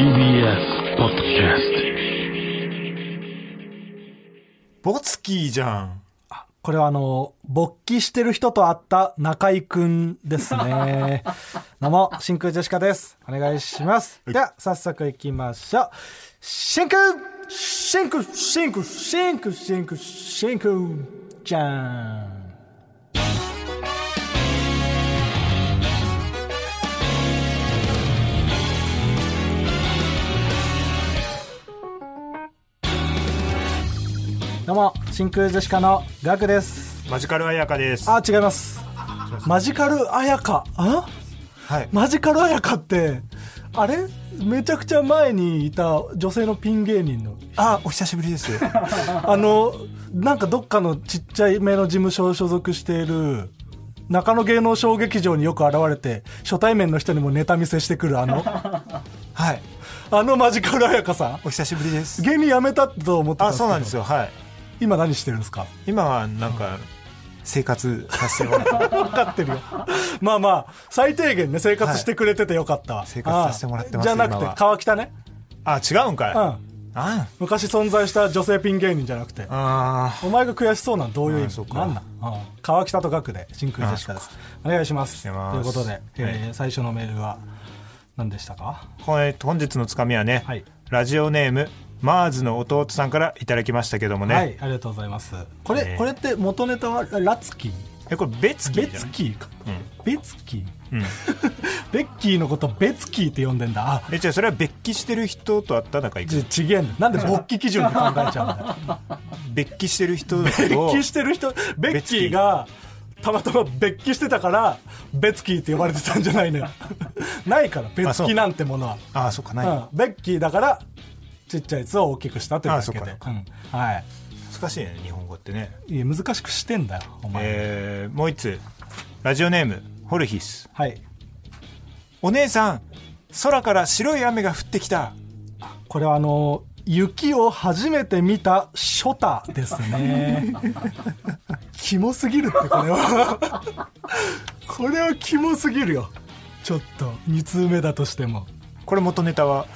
TBS ポッドキャスボツキーじゃん。これはあの、勃起してる人と会った中居くんですね。どうも、真空ジェシカです。お願いします。では、早速行きましょう。真空真空真空真空真空真空じゃーん。どうも、真空ジェシカのガクです。マジカルアヤカです。あ、違います。マジカル綾香。あ？はい。マジカル綾香って、あれ？めちゃくちゃ前にいた女性のピン芸人の。あ、お久しぶりです。あの、なんかどっかのちっちゃいめの事務所を所属している、中野芸能小劇場によく現れて、初対面の人にもネタ見せしてくるあの、はい。あのマジカル綾香さん。お久しぶりです。芸人辞めたと思ってたんあ、ですけどそうなんですよ。はい。今何してるんですか？今はなんか、生活させてもらって、分かってるよ。まあまあ、最低限ね、生活してくれててよかった。わ。生活させてもらってますじゃなくて川北ね。あ、違うんかい。うん。あ昔存在した女性ピン芸人じゃなくて。あお前が悔しそうなんどういう意味？なんだ、うん、川北と学で真空ジェシカです。お願いします。ということで、えーは最初のメールは何でしたか？本日のつかみはね、はい。ラジオネーム、マーズの弟さんからいただきましたけどもね。はいありがとうございます。これ、ねこれって元ネタはラツキー？え、これ、ベツキベーじゃない？ツキーか、ベツキー？うん。うん。ベッキーのことベツキーって呼んでんだ。あ。え、じゃあそれは別記してる人と会った仲いちくちげえんだ。なんで勃起基準で考えちゃうんだよ。別記してる人と、ベッキしてる人ベッキーがたまたま別記してたからベツキーって呼ばれてたんじゃないのよ。ないから別記なんてものは。ああ、そうかない。うん、ベッキーだからちっちゃいやつを大きくしたというだけでうん。はい。難しいね、日本語ってね。いや難しくしてんだよお前、えー、もう一つ。ラジオネーム、ホルヒス。はい。お姉さん、空から白い雨が降ってきた。これはあの雪を初めて見たショタですね。キモすぎるってこれは。これはキモすぎるよ。ちょっと2通目だとしても。これ元ネタは、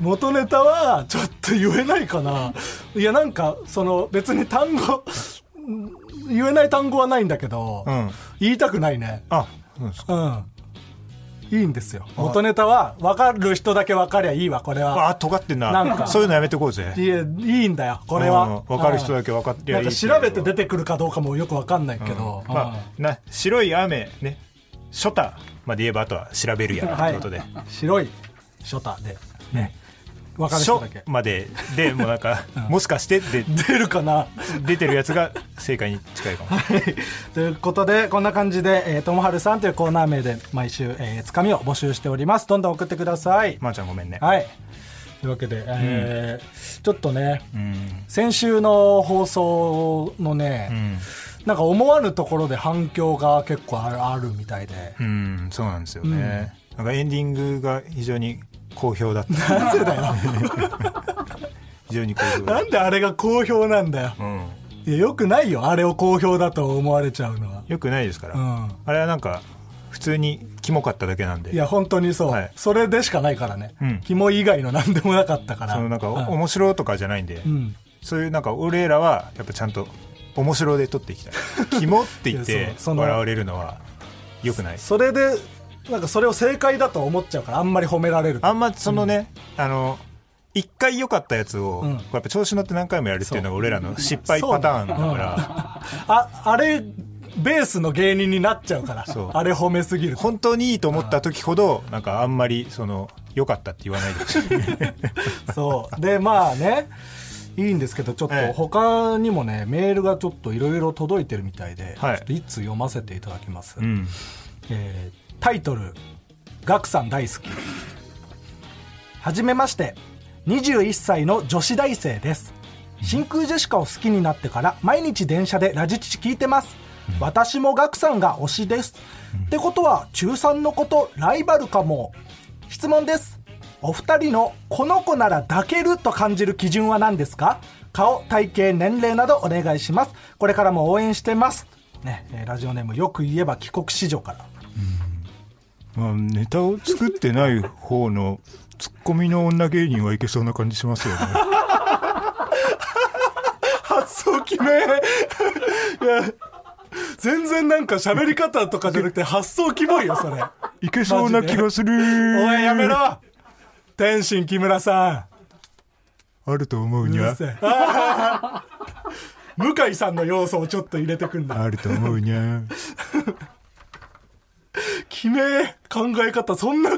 元ネタはちょっと言えないかな。いやなんかその別に単語うん言えない単語はないんだけど、うん。言いたくないね。あ、そうですか。うん。いいんですよ。元ネタは分かる人だけ分かりゃいいわこれは。あ、尖ってんな。なんか。そういうのやめてこうぜ。いやいいんだよこれは。うん分かる人だけ分かってりゃい調べて出てくるかどうかもよく分かんないけど、まあ、な、白い雨、ね。ショタまで言えばあとは調べるやうんということで。白いショタで。ね分かるショ人だけまで、で、もうなんか、もしかしてで、出るかな？出てるやつが正解に近いかも。ということでこんな感じで「えーともはるさん」というコーナー名で毎週、えーつかみを募集しておりますどんどん送ってくださいまーちゃんごめんね。はいというわけで、えーちょっとねうん。先週の放送のね、うん。なんか思わぬところで反響が結構あるあるみたいでうん、そうなんですよね。なんかエンディングが非常に好評だった。なぜだよ非常に好評なんであれが好評なんだよた。うん。いやよくないよあれを好評だと思われちゃうのはよくないですから。うんあれはなんか、普通にキモかっただけなんで。いや本当にそう、はいそれでしかないからね、うんキモ以外の何でもなかったからそのなんか、おうん面白とかじゃないんで、うんそういうなんか俺らはやっぱちゃんと面白で撮っていきたい。キモって言って 笑われるのは良くない。それでなんかそれを正解だと思っちゃうからあんまり褒められると。あんまそのね、あの、一回良かったやつを、うん。やっぱ調子乗って何回もやるっていうのが俺らの失敗パターンだから、ああれベースの芸人になっちゃうからあれ褒めすぎると。本当にいいと思った時ほど、なんかあんまりその、良かったって言わないでほしい。そう。でまあねいいんですけどちょっとええ。他にもねメールがちょっといろいろ届いてるみたいで、はい。ちょっと一通読ませていただきます、うん。えータイトル「ガクさん大好き」はじめまして21歳の女子大生です。真空ジェシカを好きになってから毎日電車でラジチチ聞いてます、私もガクさんが推しです、ってことは中3の子とライバルかも。質問です。お二人のこの子なら抱けると感じる基準は何ですか？顔体型年齢などお願いします。これからも応援してます。ね、ラジオネームよく言えば帰国子女から。まあ、ネタを作ってない方のツッコミの女芸人はいけそうな感じしますよね。発想決め。いや全然なんか喋り方とかじゃなくて発想キモいよそれ。いけそうな気がする。おいやめろ。天心木村さあると思うんにゃ向井さんの要素をちょっと入れてくんだ。あると思うにゃ 決め考え方そんな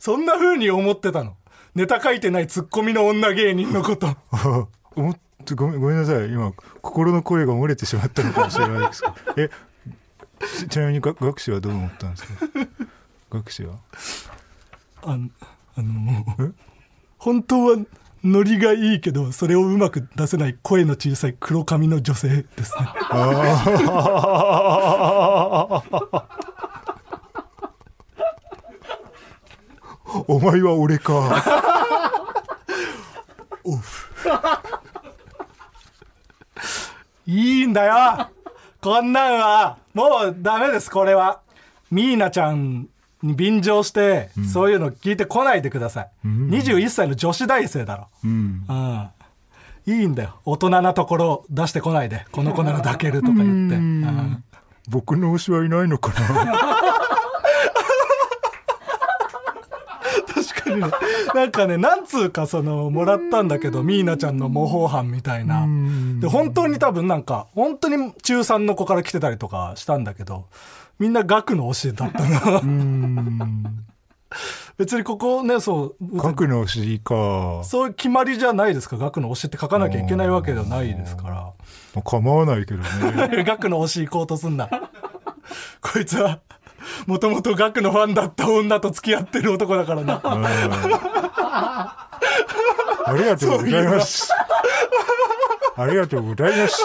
そんな風に思ってたの。ネタ書いてないツッコミの女芸人のこと。あ 思ってごめんごめんなさい。今心の声が漏れてしまったのかもしれないですけど。えちちなみにが学士はどう思ったんですか？学士は？あのあの本当はノリがいいけどそれをうまく出せない声の小さい黒髪の女性ですねお前は俺か。いいんだよ。こんなんはもうダメですこれは。ミーナちゃんに便乗して、そういうの聞いてこないでください、21歳の女子大生だろ。うん。うん。いいんだよ。大人なところ出してこないで。この子なら抱けるとか言って。うん。僕の推しはいないのかな 確かにね なんかねなんつうかそのもらったんだけどミーナちゃんの模倣犯みたいな。で本当に多分なんか本当に中3の子から来てたりとかしたんだけどみんな学の推しだったな 別にここねそう書くの推しか。そういう決まりじゃないですか。学の推しって書かなきゃいけないわけではないですから。まあ構わないけどね。学の推し行こうとすんな。こいつはもともと学のファンだった女と付き合ってる男だからな。うん。ありがとうございます。ありがとうございます。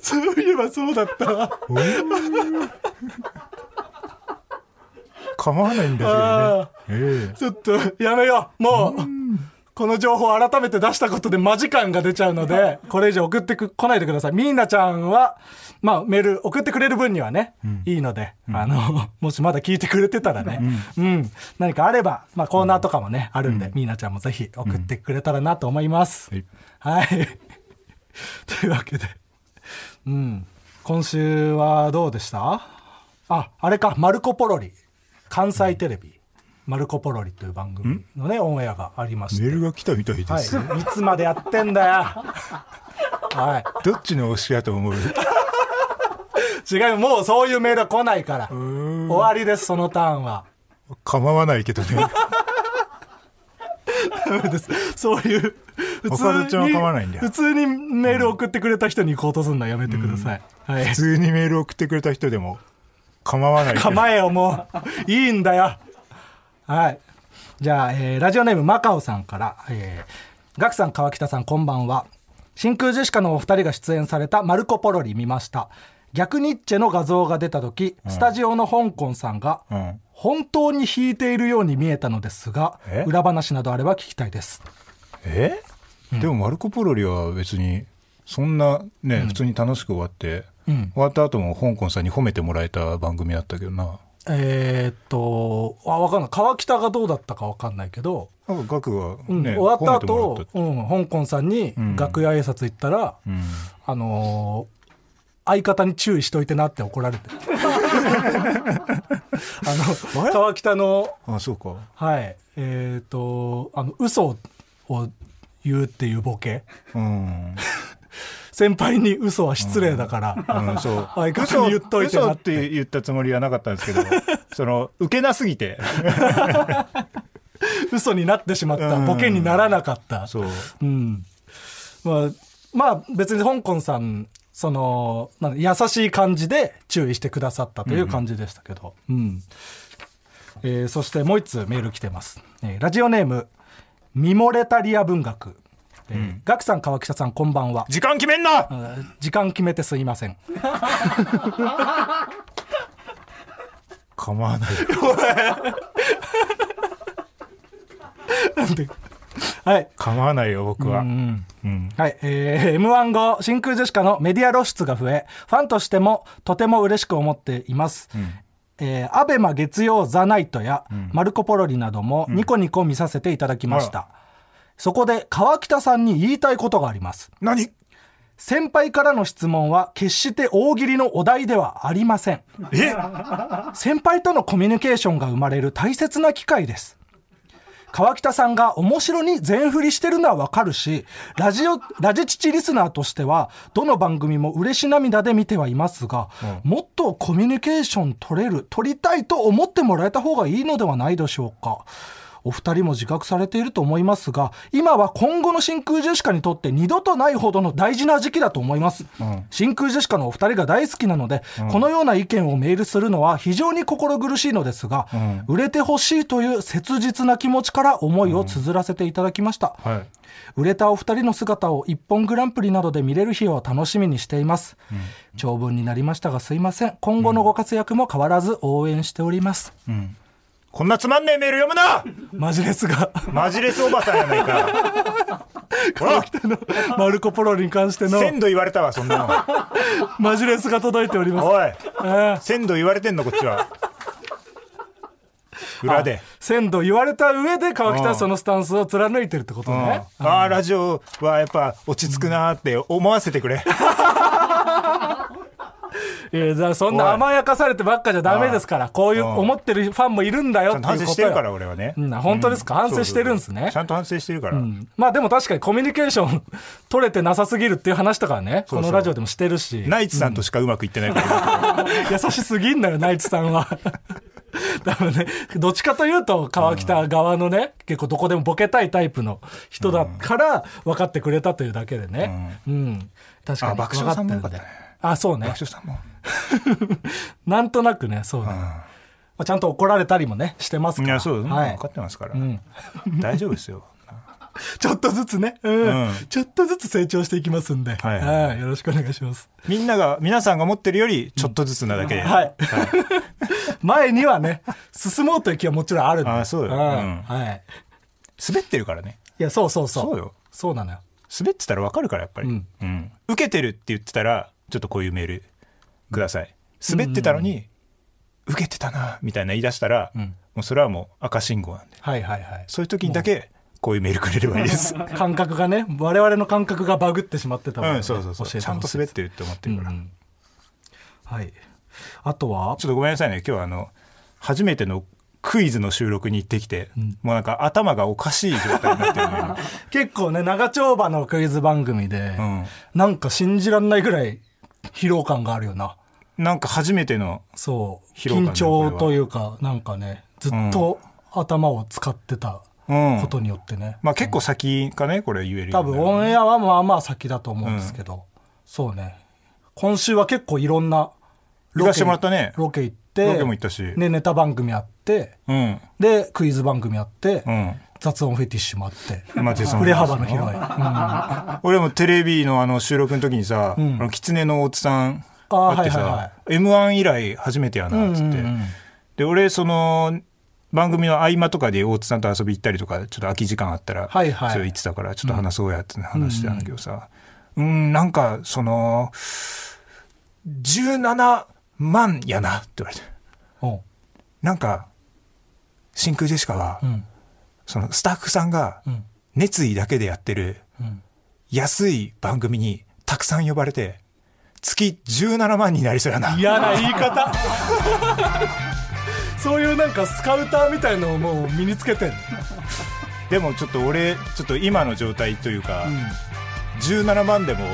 そういえばそうだったわ構わないんだけどね。え。ちょっとやめよう。もうこの情報を改めて出したことでマジ感が出ちゃうので これ以上送ってく来ないでください。ミーナちゃんはまあメール送ってくれる分にはね、いいので、あの もしまだ聞いてくれてたらね、うん。何かあれば、まあ、コーナーとかもね、あるんで、ミーナちゃんもぜひ送ってくれたらなと思います、はい。はい。というわけで、うん。今週はどうでした？あ、あれか、マルコ・ポロリ。関西テレビ、マルコ・ポロリという番組のね、オンエアがありまして。メールが来たみたいではい。いす、つまでやってんだよ。はい。どっちの推しやと思う？違う、もうそういうメールは来ないから。終わりです、そのターンは。構わないけどね。そういう、普岡田ちゃんは構わないんだよ普通にメール送ってくれた人に行こうとするのはやめてください。はい普。通にメール送ってくれた人でも構わない構えよもういいんだよはい。じゃあ、えーラジオネームマカオさんから、えー、ガクさん川北さんこんばんは。真空ジェシカのお二人が出演された「マルコ・ポロリ」見ました。逆ニッチェの画像が出た時、スタジオの香港さんが、うん。本当に弾いているように見えたのですがえ？裏話などあれば聞きたいです。え、でもマルコ・ポロリは別にそんなね、普通に楽しく終わって、うん。終わった後も香港さんに褒めてもらえた番組だったけどなえーっとあ分かんない。川北がどうだったか分かんないけど、なんかガクがうんね、終わった後うん、香港さんにん。楽屋挨拶行ったら、うん。あのー相方に注意しといてなって怒られて。る あの川北のあそうか。はい。えっ、とあの嘘を言うっていうボケ。うん、先輩に嘘は失礼だから、うん、そう。相方に言っといてな嘘っってて言ったつもりはなかったんですけどその受けなすぎて。嘘になってしまった、うん。ボケにならなかった。そう。うん。まあ、まあ別に香港さんその優しい感じで注意してくださったという感じでしたけど、うん。えーそしてもう一通メール来てます、えーラジオネームミモレタリア文学、えーガクさん川北さんこんばんは。時間決めんな！あ時間決めてすいません。構わない。なんで？はい。構わないよ僕は、うんうん。はい、えー、M1 後、真空ジェシカのメディア露出が増え、ファンとしてもとても嬉しく思っています。えーアベマ月曜ザナイトや、マルコポロリなどもニコニコ見させていただきました。そこで川北さんに言いたいことがあります。何？先輩からの質問は決して大喜利のお題ではありません。え？先輩とのコミュニケーションが生まれる大切な機会です。川北さんが面白に全振りしてるのはわかるし、ラジオ、ラジチチリスナーとしては、どの番組も嬉し涙で見てはいますが、もっとコミュニケーション取れる、取りたいと思ってもらえた方がいいのではないでしょうか。お二人も自覚されていると思いますが、今は今後の真空ジェシカにとって二度とないほどの大事な時期だと思います。真空ジェシカのお二人が大好きなので、このような意見をメールするのは非常に心苦しいのですが、売れてほしいという切実な気持ちから思いを綴らせていただきました。はい。売れたお二人の姿を一本グランプリなどで見れる日を楽しみにしています、長文になりましたがすいません。今後のご活躍も変わらず応援しております、こんなつまんねえメール読むな！マジレスが。マジレスおばさんやないか。ほら！マルコ・ポロリに関しての。鮮度言われたわ、そんなの。マジレスが届いております。おい、えー鮮度言われてんの、こっちは。裏で。鮮度言われた上で川北はそのスタンスを貫いてるってことうん。ね、ああ、ラジオはやっぱ落ち着くなーって思わせてくれ。いやそんな甘やかされてばっかじゃダメですからこういう思ってるファンもいるんだよっていうことよ。省してるから、俺はね。うん本当ですか？反省してるんですね。ちゃんと反省してるから。まあでも確かにコミュニケーション 取れてなさすぎるっていう話とかはねこのラジオでもしてるし。ナイツさんとしかうまくいってないから。優しすぎんのよナイツさんは。多分ねどっちかというと川北側のね結構どこでもボケたいタイプの人だから分かってくれたというだけでねうん、確かにあ爆笑さんもよかったねあそうね爆笑さんも。なんとなくねそうね、まあ、ちゃんと怒られたりもねしてますからいや、そう、はい分かってますから。ん 大丈夫ですよ。ちょっとずつね、うんうんちょっとずつ成長していきますんで、はいはいよろしくお願いしますみんなが、皆さんが持ってるより、ちょっとずつなだけで。はい。前にはね、進もうという気はもちろんあるんで。あそうよんうんはい。滑ってるからね。いや、そうそうそう。そうよ。そうなのよ。滑ってたら分かるから、やっぱり。うんうん受けてるって言ってたら、ちょっとこういうメールください。滑ってたのに、受けてたな、みたいな言い出したら、んもうそれはもう赤信号なんで。はいはいはい。そういう時にだけ、こういうメールくれればいいです。感覚がね、我々の感覚がバグってしまってたので、うん、そうそうそう。教えてちゃんと滑ってるって思ってるから。うんはい。あとは？ちょっとごめんなさいね。今日はあの、初めてのクイズの収録に行ってきて、もうなんか頭がおかしい状態になってるのよ 結構ね、長丁場のクイズ番組で、うんなんか信じらんないぐらい疲労感があるよな。なんか初めての、そう。緊張というか、なんかね、ずっと頭を使ってたうんことによってね。まあ結構先かね、これ言えるようになる多分オンエアはまあまあ先だと思うんですけど、そうね今週は結構いろんな行かしてもらったねロケ行ってロケも行ったしでネタ番組あってうん。でクイズ番組あって、うん。雑音フェティッシュもあって、振れ幅の広い、うん。俺もテレビのあの収録の時にさ、ん。あの狐の大津さんあってさ、はいはいは M1 以来初めてやな、つって。うんうんうん。で、俺、その、番組の合間とかで大津さんと遊び行ったりとか、ちょっと空き時間あったら、はいはい。そう言ってたから、ちょっと話そうやって話してたんだけどさ、うん、なんか、その、17万やなって言われて。なんか、真空ジェシカは、うんそのスタッフさんがうん熱意だけでやってるうん安い番組にたくさん呼ばれて、月17万になりそうやな。嫌な言い方 そういうなんかスカウターみたいのをもう身につけてんのでもちょっと俺、ちょっと今の状態というか、17万でも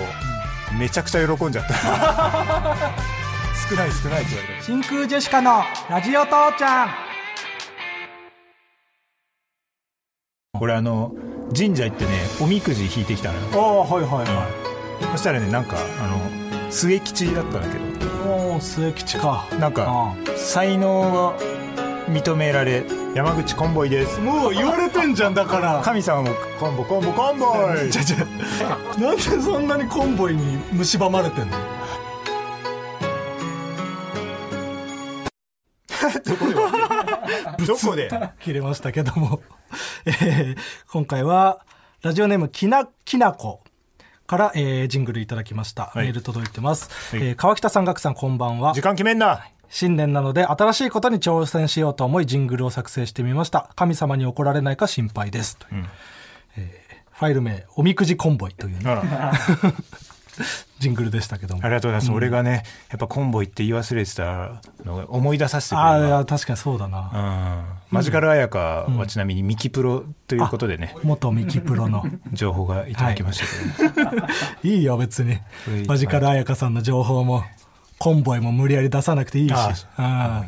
めちゃくちゃ喜んじゃった。少ない少ないって言われた。真空ジェシカのラジオ父ちゃん 俺あの、神社行ってね、おみくじ引いてきたのよ。ああはいはいはそしたらね、なんか、あの、末吉だったんだけど、いおお末吉か。なんか、才能が認められ、山口コンボイです。もう言われてんじゃんだから。神様もコンボコンボコンボイちゃちゃなんでそんなにコンボイに蝕まれてんの？どこで？切れましたけども、え ー今回はラジオネームきなきなこから、えージングルいただきました、い。メール届いてます、はい。えー川北さん岳さんこんばんは。時間決めんな。新年なので新しいことに挑戦しようと思いジングルを作成してみました。神様に怒られないか心配です。という、えーファイル名おみくじコンボイというね、ジングルでしたけども。ありがとうございます、俺がねやっぱコンボイって言い忘れてたのを思い出させてくれああ確かにそうだな、うん。マジカル彩香はちなみにミキプロということでね、元ミキプロの。情報がいただきましたけど、ね。い。いよ別に。マジカル彩香さんの情報もコンボイも無理やり出さなくていいし。あ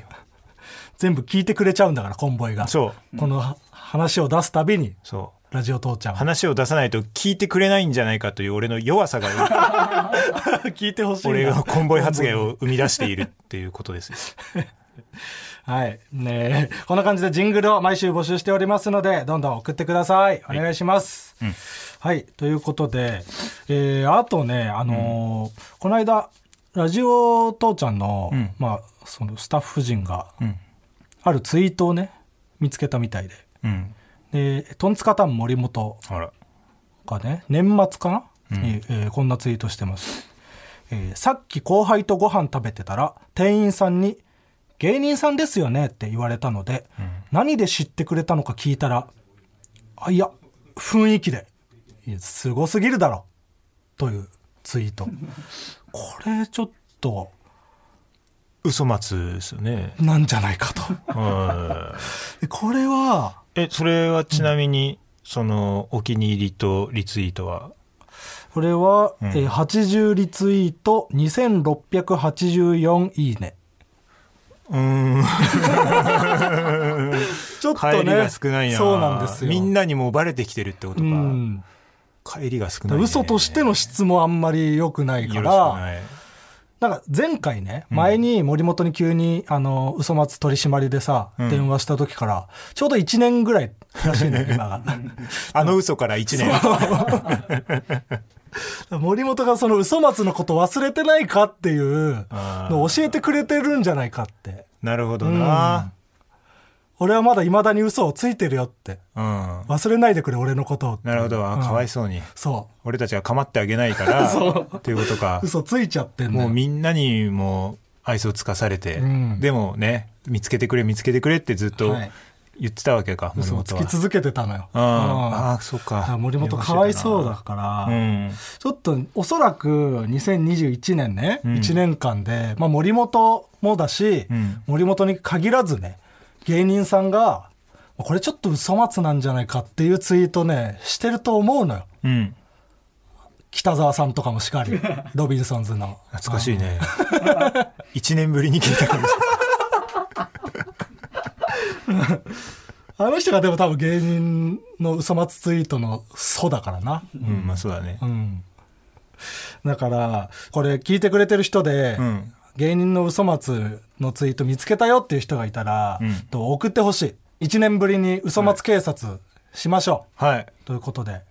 全部聞いてくれちゃうんだからコンボイが。そう。このは話を出すたびに。そうラジオ父ちゃんは話を出さないと聞いてくれないんじゃないかという俺の弱さが 聞いてほしい俺がコンボイ発言を生み出しているっていうことです はい。ねえこんな感じでジングルを毎週募集しておりますので、どんどん送ってください。お願いします。はい。ということで、えー、あとね、あのーこの間、ラジオ父ちゃんの、んまあ、そのスタッフ陣が、んあるツイートをね、見つけたみたいで。うんで、トンツカタン森本がね、年末かな、にえーこんなツイートしてます。えーさっき後輩とご飯食べてたら、店員さんに、芸人さんですよね？って言われたので、何で知ってくれたのか聞いたら、あ、いや、雰囲気で、すごすぎるだろ、というツイート。これちょっと、嘘松ですよね。なんじゃないかと。これは、えそれはちなみに、そのお気に入りとリツイートは？これは、えー80リツイート、2684いいね。うーん。ちょっとね、帰りが少ないな。そうなんですよ。みんなにもうバレてきてるってことうか、ん。帰りが少ない、ね、嘘としての質もあんまり良くないかよろしくら、ないなんか前回ね、前に森本に急に、あの、嘘松取締りでさ、ん。電話した時から、ちょうど1年ぐらいらしいのよ、今が。あの嘘から1年。森本がその嘘松のこと忘れてないかっていうのを教えてくれてるんじゃないかって。なるほどな俺はまだ未だに嘘をついてるよって。うん、忘れないでくれ、俺のことを。なるほど。あうん。かわいそうに、そ俺たちが構ってあげないから っていうことか。う。嘘ついちゃってん。もうみんなにも愛想つかされて、うん。でもね見つけてくれ見つけてくれってずっとはい。言ってたわけか、森本は。つき続けてたのよ。うん。うん。ああそっか。森本かわいそうだから、うん。ちょっとおそらく2021年ね、うん。1年間で、まあ、森本もだし、うん。森本に限らずね芸人さんがこれちょっと嘘松なんじゃないかっていうツイートねしてると思うのよ。うん。北沢さんとかもしかり。ロビンソンズの。懐かしいね。1年ぶりに聞いたかもし あの人がでも多分芸人の嘘松ツイートの祖だからな。れないうんまあそうだね。うん。だからこれ聞いてくれてる人で、うん芸人の嘘松のツイート見つけたよっていう人がいたら、うん。と送ってほしい。1年ぶりに嘘松警察しましょう、はい。ということで。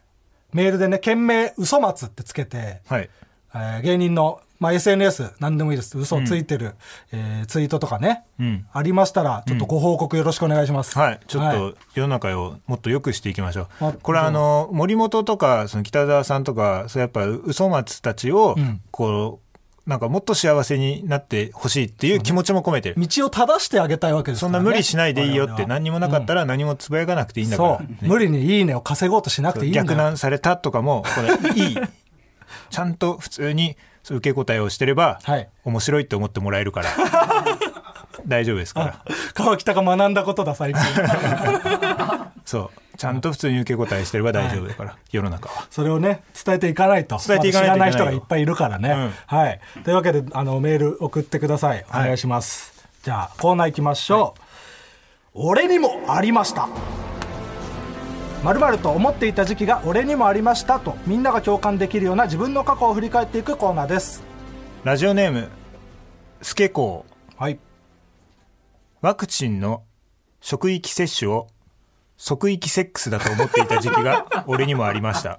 メールでね件名嘘松ってつけて、はい。えー芸人の、まあ、SNS 何でもいいです。嘘をついてる、えーツイートとかね、うん。ありましたらちょっとご報告よろしくお願いします、はい、ちょっはい。と世の中をもっと良くしていきましょあう。これあの、森本とか、その北沢さんとか、そうやっぱ嘘松たちをうん、こう、なんかもっと幸せになってほしいっていう気持ちも込めてる。道を正してあげたいわけですね、そんな無理しないでいいよって、何にもなかったら何もつぶやかなくていいんだから。そう、無理にいいねを稼ごうとしなくていいんだよ逆難されたとかも、これいい。ちゃんと普通に受け答えをしてれば、はい面白いって思ってもらえるから。大丈夫ですから。川北が学んだことだ最近 そう。ちゃんと普通に受け答えしてれば大丈夫だから、世の中は。それをね伝えていかないと伝えていかないと知らない人がいっぱいいるからね、うん。はい。というわけであのメール送ってください。お願いします、じゃあコーナー行きましょう、俺にもありました。まると思っていた時期が俺にもありましたとみんなが共感できるような自分の過去を振り返っていくコーナーです。ラジオネーム、スケコー。はい。ワクチンの職域接種を即域セックスだと思っていた時期が 俺にもありました。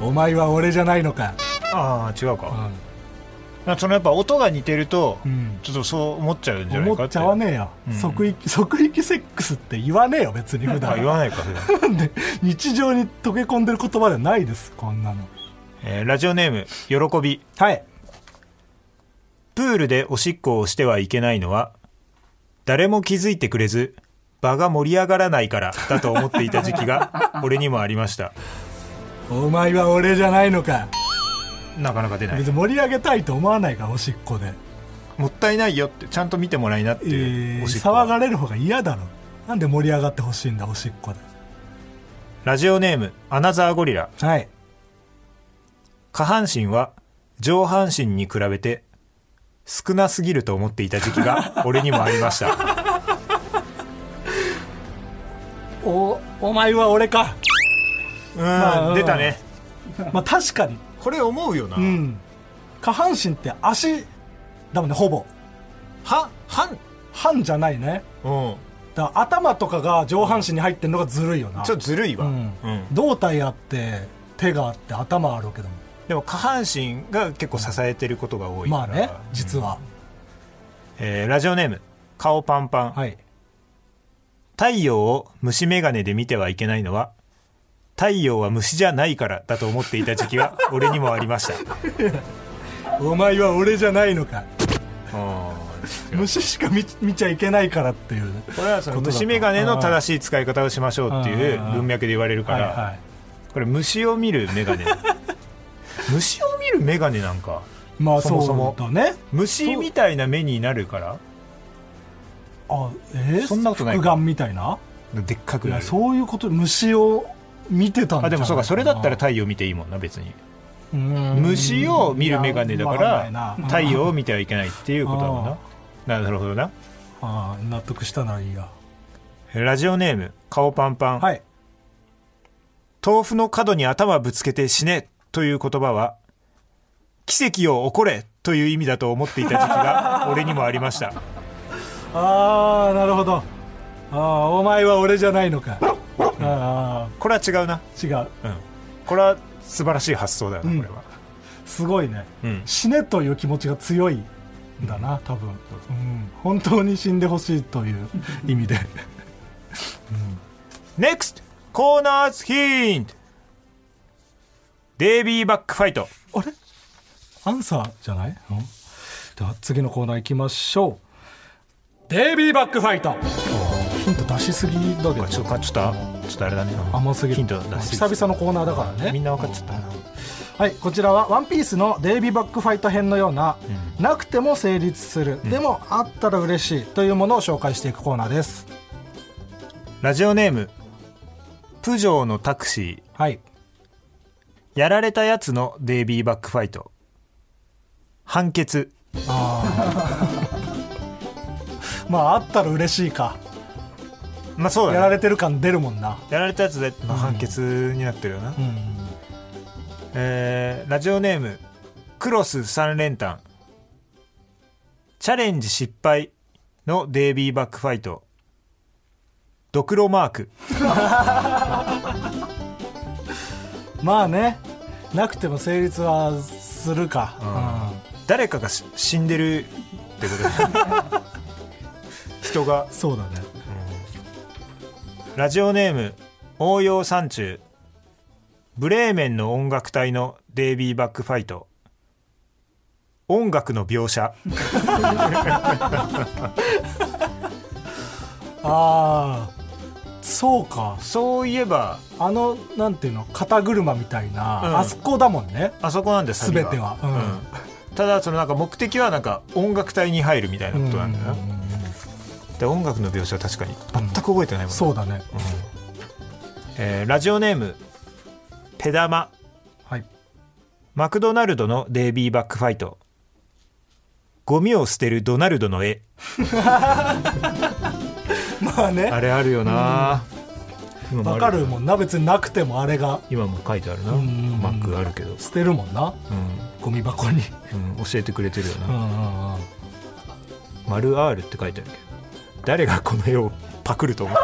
お前は俺じゃないのかああ、違うか。なんかそのやっぱ音が似てると、んちょっとそう思っちゃうんじゃないか。思っちゃわねえよ、うん即域即域セックスって言わねえよ別に普あ段言わないか、普段。で日常に溶け込んでる言葉ではないですこんなのえーラジオネーム、喜び。はいプールでおしっこをしてはいけないのは誰も気づいてくれず場が盛り上がらないからだと思っていた時期が俺にもありました。お前は俺じゃないのか。なかなか出ない。別に盛り上げたいと思わないからおしっこで、もったいないよってちゃんと見てもらいなってえいうー騒がれる方が嫌だろなんで盛り上がってほしいんだおしっこで。ラジオネームアナザーゴリラはい。下半身は上半身に比べて少なすぎると思っていた時期が俺にもありましたおお前は俺か。うん、まあ出たね。まあ確かに。これ思うよな、うん。下半身って足だもんねほぼ。は半？半じゃないね。うん。だ頭とかが上半身に入ってるのがずるいよな。ちょっとずるいわ、うん。うん。胴体あって手があって頭あるけども。でも下半身が結構支えてることが多いから。まあね実は、えーラジオネーム顔パンパン、はい太陽を虫眼鏡で見てはいけないのは太陽は虫じゃないからだと思っていた時期が 俺にもありました。お前は俺じゃないのか。あ虫しか見見ちゃいけないからっていう。ーこれはその虫眼鏡の正しい使い方をしましょうっていう文脈で言われるから、はいはい。これ虫を見る眼鏡。虫を見る眼鏡なんかまあそもそも。ね。虫みたいな目になるからあえー、そんなことない眼みたいな？でっかくいやなるそういうこと虫を見てたんあでもそうかそれだったらか太陽見ていいもんな別に。な虫を見る眼鏡だから太陽を見てはいけないっていうことだもんな。なるほどな。ああ納得したならいいや。ラジオネーム顔パンパン、はい。豆腐の角に頭ぶつけて死ねという言葉は奇跡を起これという意味だと思っていた時期が俺にもありましたああなるほど。ああお前は俺じゃないのか。ああこれは違うな。違う。うん。これは素晴らしい発想だよな、うん。これは。すごいね。うん。死ねという気持ちが強いんだな多分、うん、本当に死んでほしいという意味で。NEXT コーナーズヒントデイビーバックファイトあれ？アンサーじゃない、うん、では次のコーナー行きましょうデイビーバックファイト。ヒント出しすぎだけど。ちょっとちょっとちょっとあれだね。甘すぎる。ヒント出し久々のコーナーだからね。みんな分かっちゃったな。はいこちらは「ワンピースのデイビーバックファイト編のような、なくても成立する、でもあったら嬉しいというものを紹介していくコーナーです。ラジオネームプジョーのタクシー。はい。やられたやつのデイビーバックファイト。判決 まああったら嬉しいか。まあそうだね。やられてる感出るもんな。やられたやつで、まあ、判決になってるよな、うんえーラジオネームクロス3連単。チャレンジ失敗のデイビーバックファイト。ドクロマーク。まあね。なくても成立はするか、誰かがし死んでるってことだ 人が。うんそうだね。ラジオネーム応用山中。ブレーメンの音楽隊のデイビーバックファイト。音楽の描写。ああそうか。そういえば。あのなんていうの肩車みたいな、うん。あそこだもんね。あそこなんです全ては。うん。ただそのなんか目的はなんか音楽隊に入るみたいなことなんだよ。な、うんうんうんで音楽の描写は確かに全く覚えてないもん、そうだね。えーラジオネームペダマ。はい。マクドナルドのデイビーバックファイトゴミを捨てるドナルドの絵。まあね。あれあるよな、わかるもんな。別になくてもあれが。今も書いてあるな、うん。うんうんマックあるけど、捨てるもんな。ゴミ箱に。うん。うん教えてくれてるようんうな、んうん。丸 R って書いてあるけど誰がこの絵をパクると思っ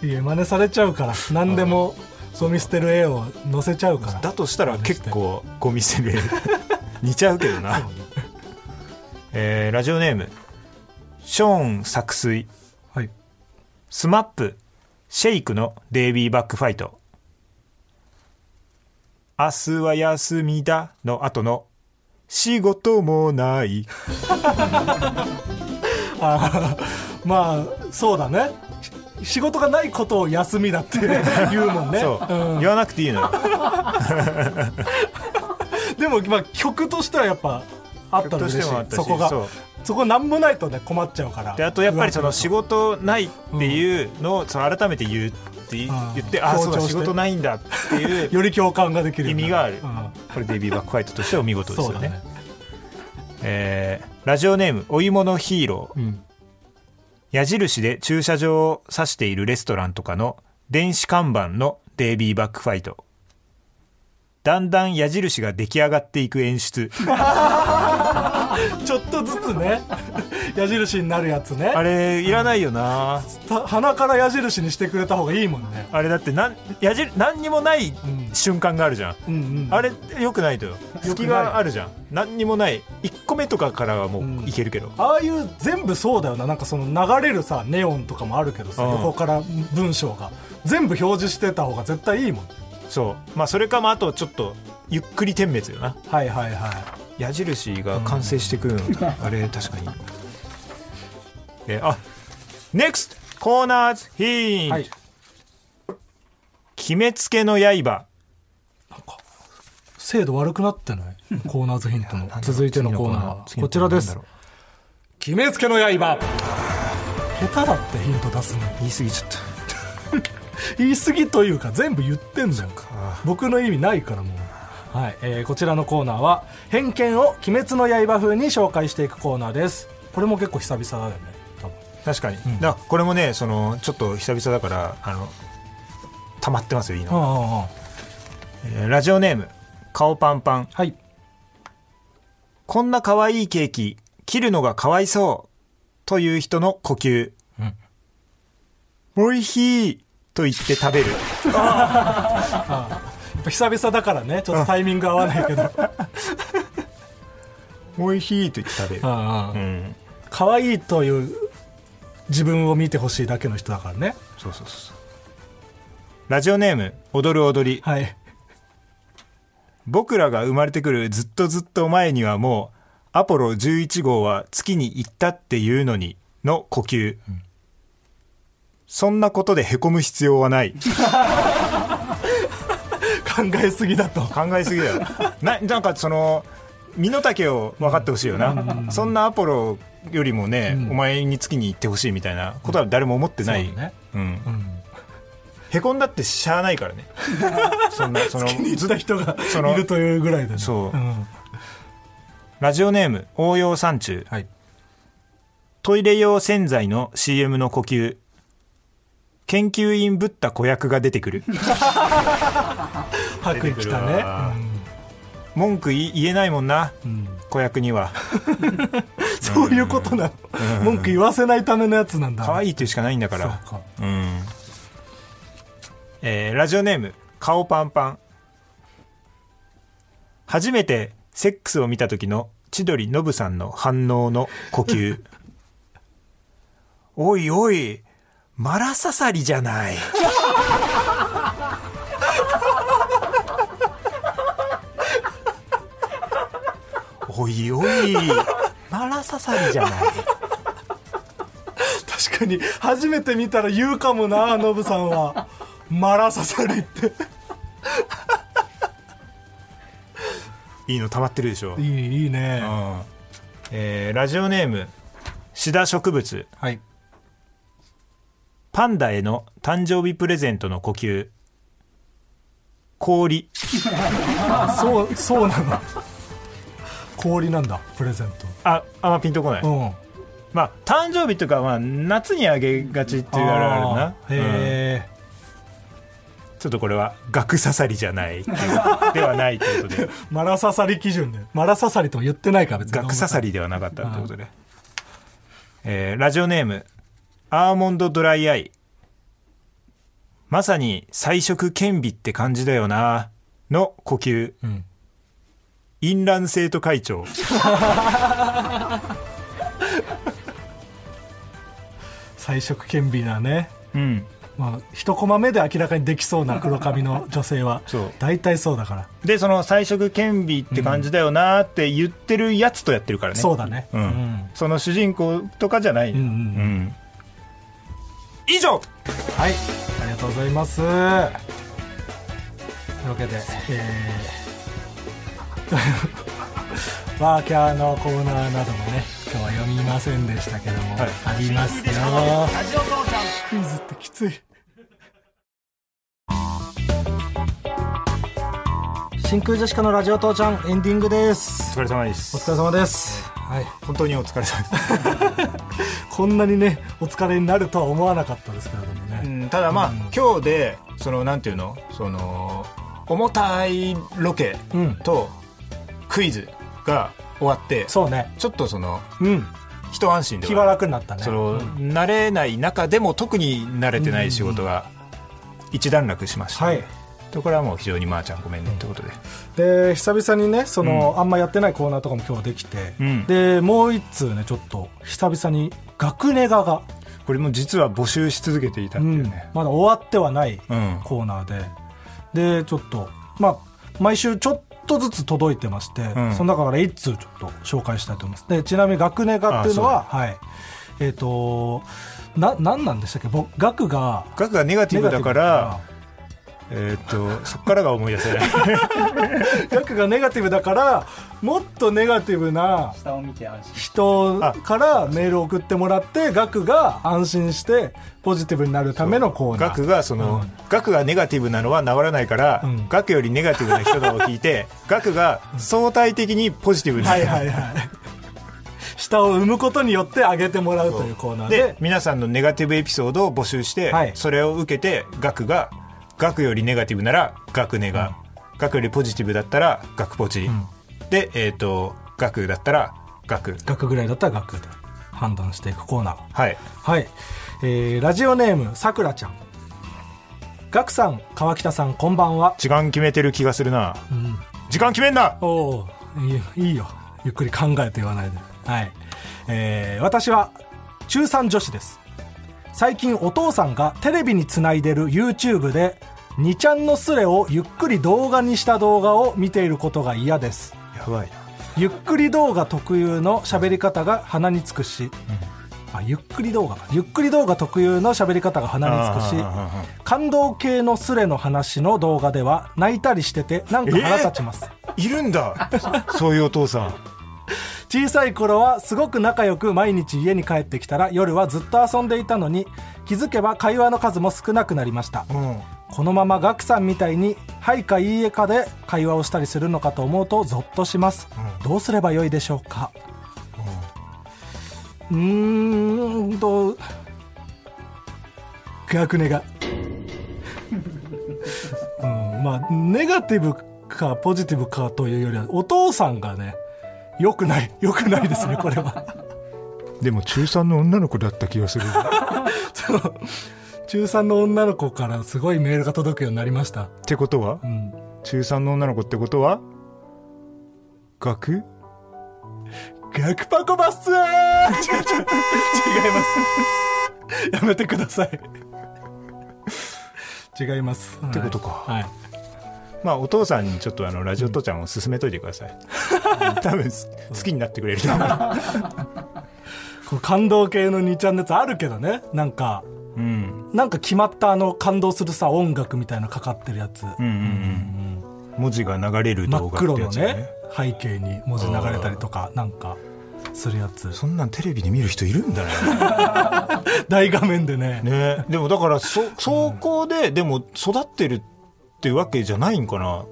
て。いや真似されちゃうから。何でもゴミ捨てる絵を載せちゃうから。だとしたら結構ゴミ捨てる絵似ちゃうけどな、えーラジオネーム。ショーン作水。はい。スマップシェイクのデイビーバックファイト。明日は休みだの後の。仕事もない あ ーまあそうだね。し仕事がないことを休みだって言うもんね。そう、ん。言わなくていいのよ。でも、まあ、曲としてはやっぱあったら嬉しい。曲としてもあったしそこが。そこなんもないとね困っちゃうから。であとやっぱりその仕事事ないっていうのをその改めて言うって言うん。ってあそうだ仕事ないんだっていう より共感ができる意味がある。うん。これデイビー・バックファイトとしてお見事ですよねえーラジオネームお芋のヒーロー。うん。矢印で駐車場を指しているレストランとかの電子看板のデイビーバックファイトだんだん矢印が出来上がっていく演出 ちょっとずつね 矢印になるやつね。あれいらないよな。た鼻から矢印にしてくれた方がいいもんね。あれだってなん矢印何にもないん。瞬間があるじゃん、うんうん。あれよくないとよ。隙があるじゃん。何にもない。1個目とかからはもういけるけど、ああいう全部そうだよな。なんかその流れるさネオンとかもあるけどさうん。横から文章が。全部表示してた方が絶対いいもんそう。まあそれかまああとちょっとゆっくり点滅よな。はいはいはい矢印が完成してくるの、あれ確かに。えあ NEXT コーナーズヒント、はい。決めつけの刃。精度悪くなってない？コーナーズヒントの。続いてのコーナー。はこちらです。決めつけの刃。下手だってヒント出すの。う言い過ぎちゃった。言い過ぎというか全部言ってんじゃんか。僕の意味ないからもうはい、えーこちらのコーナーは偏見を鬼滅の刃風に紹介していくコーナーです。これも結構久々だよね多分。確かに、ん。だこれもねそのちょっと久々だからあの溜まってますよいいの、えーラジオネーム顔パンパン。はい。こんな可愛いケーキ切るのがかわいそうという人の呼吸、うん。おいしいと言って食べる。や っぱ久々だからね。ちょっとタイミング合わないけど。おいしいと言って食べる、うんうんうん、可愛いという自分を見てほしいだけの人だからね。そうそうそうそう。ラジオネーム踊る踊り。はい。僕らが生まれてくるずっとずっと前にはもうアポロ11号は月に行ったっていうのにの呼吸、そんなことでへこむ必要はない。考 えすぎだと。考えすぎだよ。ななんかその身の丈を分かってほしいよな、そんなアポロよりもね、うん。お前に月に行ってほしいみたいなことは誰も思ってない、そうね。うん。うん。へこんだってしゃあないからね。そんなその気に入った人がそのいるというぐらいでね。そう。ん。ラジオネーム応用山中。はい。トイレ用洗剤の CM の呼吸研究員ぶった子役が出てくる。白衣着た出てくるわ。ね文句言えないもんなうん。うん子役には。そういうことなの。文句言わせないためのやつなんだ。可愛いっていうしかないんだかそうらか。うん。えーラジオネーム顔パンパン。初めてセックスを見た時の千鳥ノブさんの反応の呼吸。おいおいマラササリじゃない。おいおい。マラササリじゃない。確かに初めて見たら言うかもなノブさんは。マラササリって。いいの溜まってるでしょ。いいいいね。うん。えーラジオネームシダ植物。はいパンダへの誕生日プレゼントの呼吸。氷。そうそうなの。氷なんだプレゼンああんまピンとこない、トうん。まあ誕生日とかまあ夏にあげがちっていうあるあるな。へえ、うん。ちょっとこれは学刺さりじゃないではないということで。マラササリ基準で。マラササリとも言ってないから別に。学刺さりではなかったということで、えーラジオネームアーモンドドライアイ。まさに彩色顕微って感じだよなの呼吸。うん。淫乱生徒会長。彩色顕微なね。うん。まあ、一コマ目で明らかにできそうな黒髪の女性は。そう。大体そうだから。でその彩色兼備って感じだよなって言ってるやつとやってるからね。そうだね。うん。うん。その主人公とかじゃない、うんうん。うん以上。はい。ありがとうございます。というわけでえー。ワーキャーのコーナーなどもね今日は読みませんでしたけども、はい。ありますよ。クイズってきつい真空ジェシカのラジオ父ちゃんエンディングです。お疲れ様でおす疲れ様です。はい。本当にお疲れ様。です、こんなにねお疲れになるとは思わなかったですけれどもね、うん、ただまあ、今日でそのなんていうの？その重たいロケうん。とクイズが終わって、そうね。ちょっとそのうん。一安心で気はは楽になったね。その、うん。慣れない中でも特に慣れてない仕事が一段落しました、はいところはもう非常にまーちゃんごめんねってことで、で久々にねその、あんまやってないコーナーとかも今日できて、うん。でもう一通ねちょっと久々に学ネガが、これも実は募集し続けていたっていうね、まだ終わってはないうん。コーナーで、でちょっとまあ毎週ちょっとずつ届いてまして、ん。その中から一通ちょっと紹介したいと思います。でちなみに学ネガっていうのははい。えっ、とな何なんでしたっけ？僕学が額がネガティブだからえーっとそこからが思い出せない。額がネガティブだからもっとネガティブな人からメールを送ってもらって額が安心してポジティブになるためのコーナー。額がその、うん。額がネガティブなのは治らないから、うん。額よりネガティブな人のを聞いて 額が相対的にポジティブになる、はいはいはい。下を生むことによって上げてもらうというコーナーで。で皆さんのネガティブエピソードを募集して、はい。それを受けて額が額よりネガティブなら額ネガ、額よりポジティブだったら額ポチ、でえっ、と額だったら額額ぐらいだったら額で判断していくコーナー。はい。はい、えーラジオネームさくらちゃん。額さん川北さんこんばんは、時間決めてる気がするな。うん、時間決めんな。おおいいいいよ。ゆっくり考えて言わないで。はい、えー私は中3女子です最近お父さんがテレビにつないでる YouTube で2ちゃんのスレをゆっくり動画にした動画を見ていることが嫌です。やばいな。ゆっくり動画特有の喋り方が鼻につくし、あゆっくり動画か。ゆっくり動画特有の喋り方が鼻につくし。あ感動系のスレの話の動画では泣いたりしててなんか腹立ちます、いるんだ。そういうお父さん小さい頃はすごく仲良く毎日家に帰ってきたら夜はずっと遊んでいたのに気づけば会話の数も少なくなりました。うん。このままガクさんみたいに「はい」か「いいえ」かで会話をしたりするのかと思うとゾッとします、どうすればよいでしょうか。うーんと学ネガうんまあネガティブかポジティブかというよりはお父さんがねよくないよくないですね これは。でも中3の女の子だった気がする。そう。中3の女の子からすごいメールが届くようになりました。ってことは？うん。中3の女の子ってことは？学？逆パコバス！違います。やめてください。違います。ってことか。はいまあお父さんにちょっとあのラジオ父ちゃんを勧めといてください。多分す好きになってくれると思う感動系の2ちゃんのやつあるけどね。なんかうん。なんか決まったあの感動するさ音楽みたいなかかってるやつ、うんうんうん。文字が流れる真っ動画っ黒のね。てやつよね背景に文字流れたりとかなんかするやつ。そんなんテレビで見る人いるんだね。大画面でね。ね。でもだからそそこででも育ってるってわけじゃないんかな。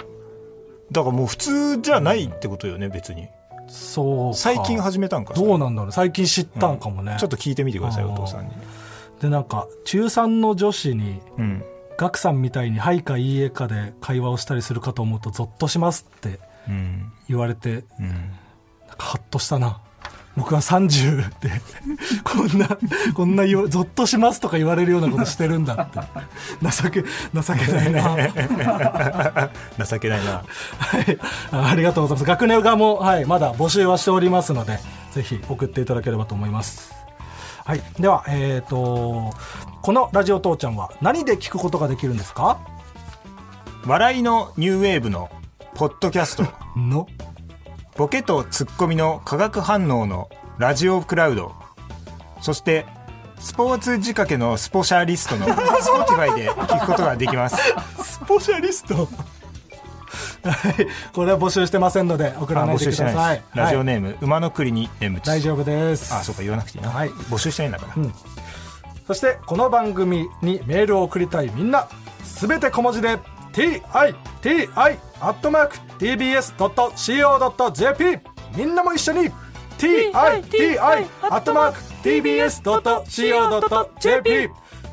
だからもう普通じゃないってことよね別に。そうか。最近始めたんかどうなんだろう。最近知ったんかもね、ちょっと聞いてみてくださいお父さんに。でなんか中3の女子にうん。ガクさんみたいに「はい」か「いいえ」かで会話をしたりするかと思うとゾッとしますってうん。言われてうん。なんかハッとしたな僕は30で こんなこんな言わゾッとしますとか言われるようなことしてるんだって。情け情けないなはい情けないな。あありがとうございます。学年側も、はい、まだ募集はしておりますのでぜひ送っていただければと思います。はい。ではえっ、とこのラジオ父ちゃんは何で聞くことができるんですか？笑いのニューウェーブのポッドキャスト。のボケとツッコミの化学反応のラジオクラウド。そしてスポーツ仕掛けのスポシャリストの Spotify で聞くことができます。スポシャリスト？はい。これは募集してませんので送らあないでください。です。ラジオはいネーム、馬の栗に眠ち大丈夫です。あそうか言わなくていいな、はい。募集してないんだから、そしてこの番組にメールを送りたいみんな。すべて小文字で TITI.tbs.co.jp みんなも一緒に TITI.tbs.co.jp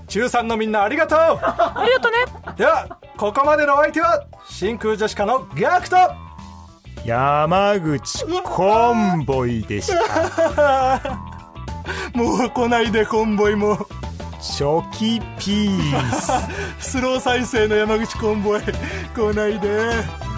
中3のみんなありがとう。ありがとね。ではここまでのお相手は真空ジェシカのガクト。山口コンボイでした。もう来ないでコンボイも初期ピース。スロー再生の山口コンボへ来ないで。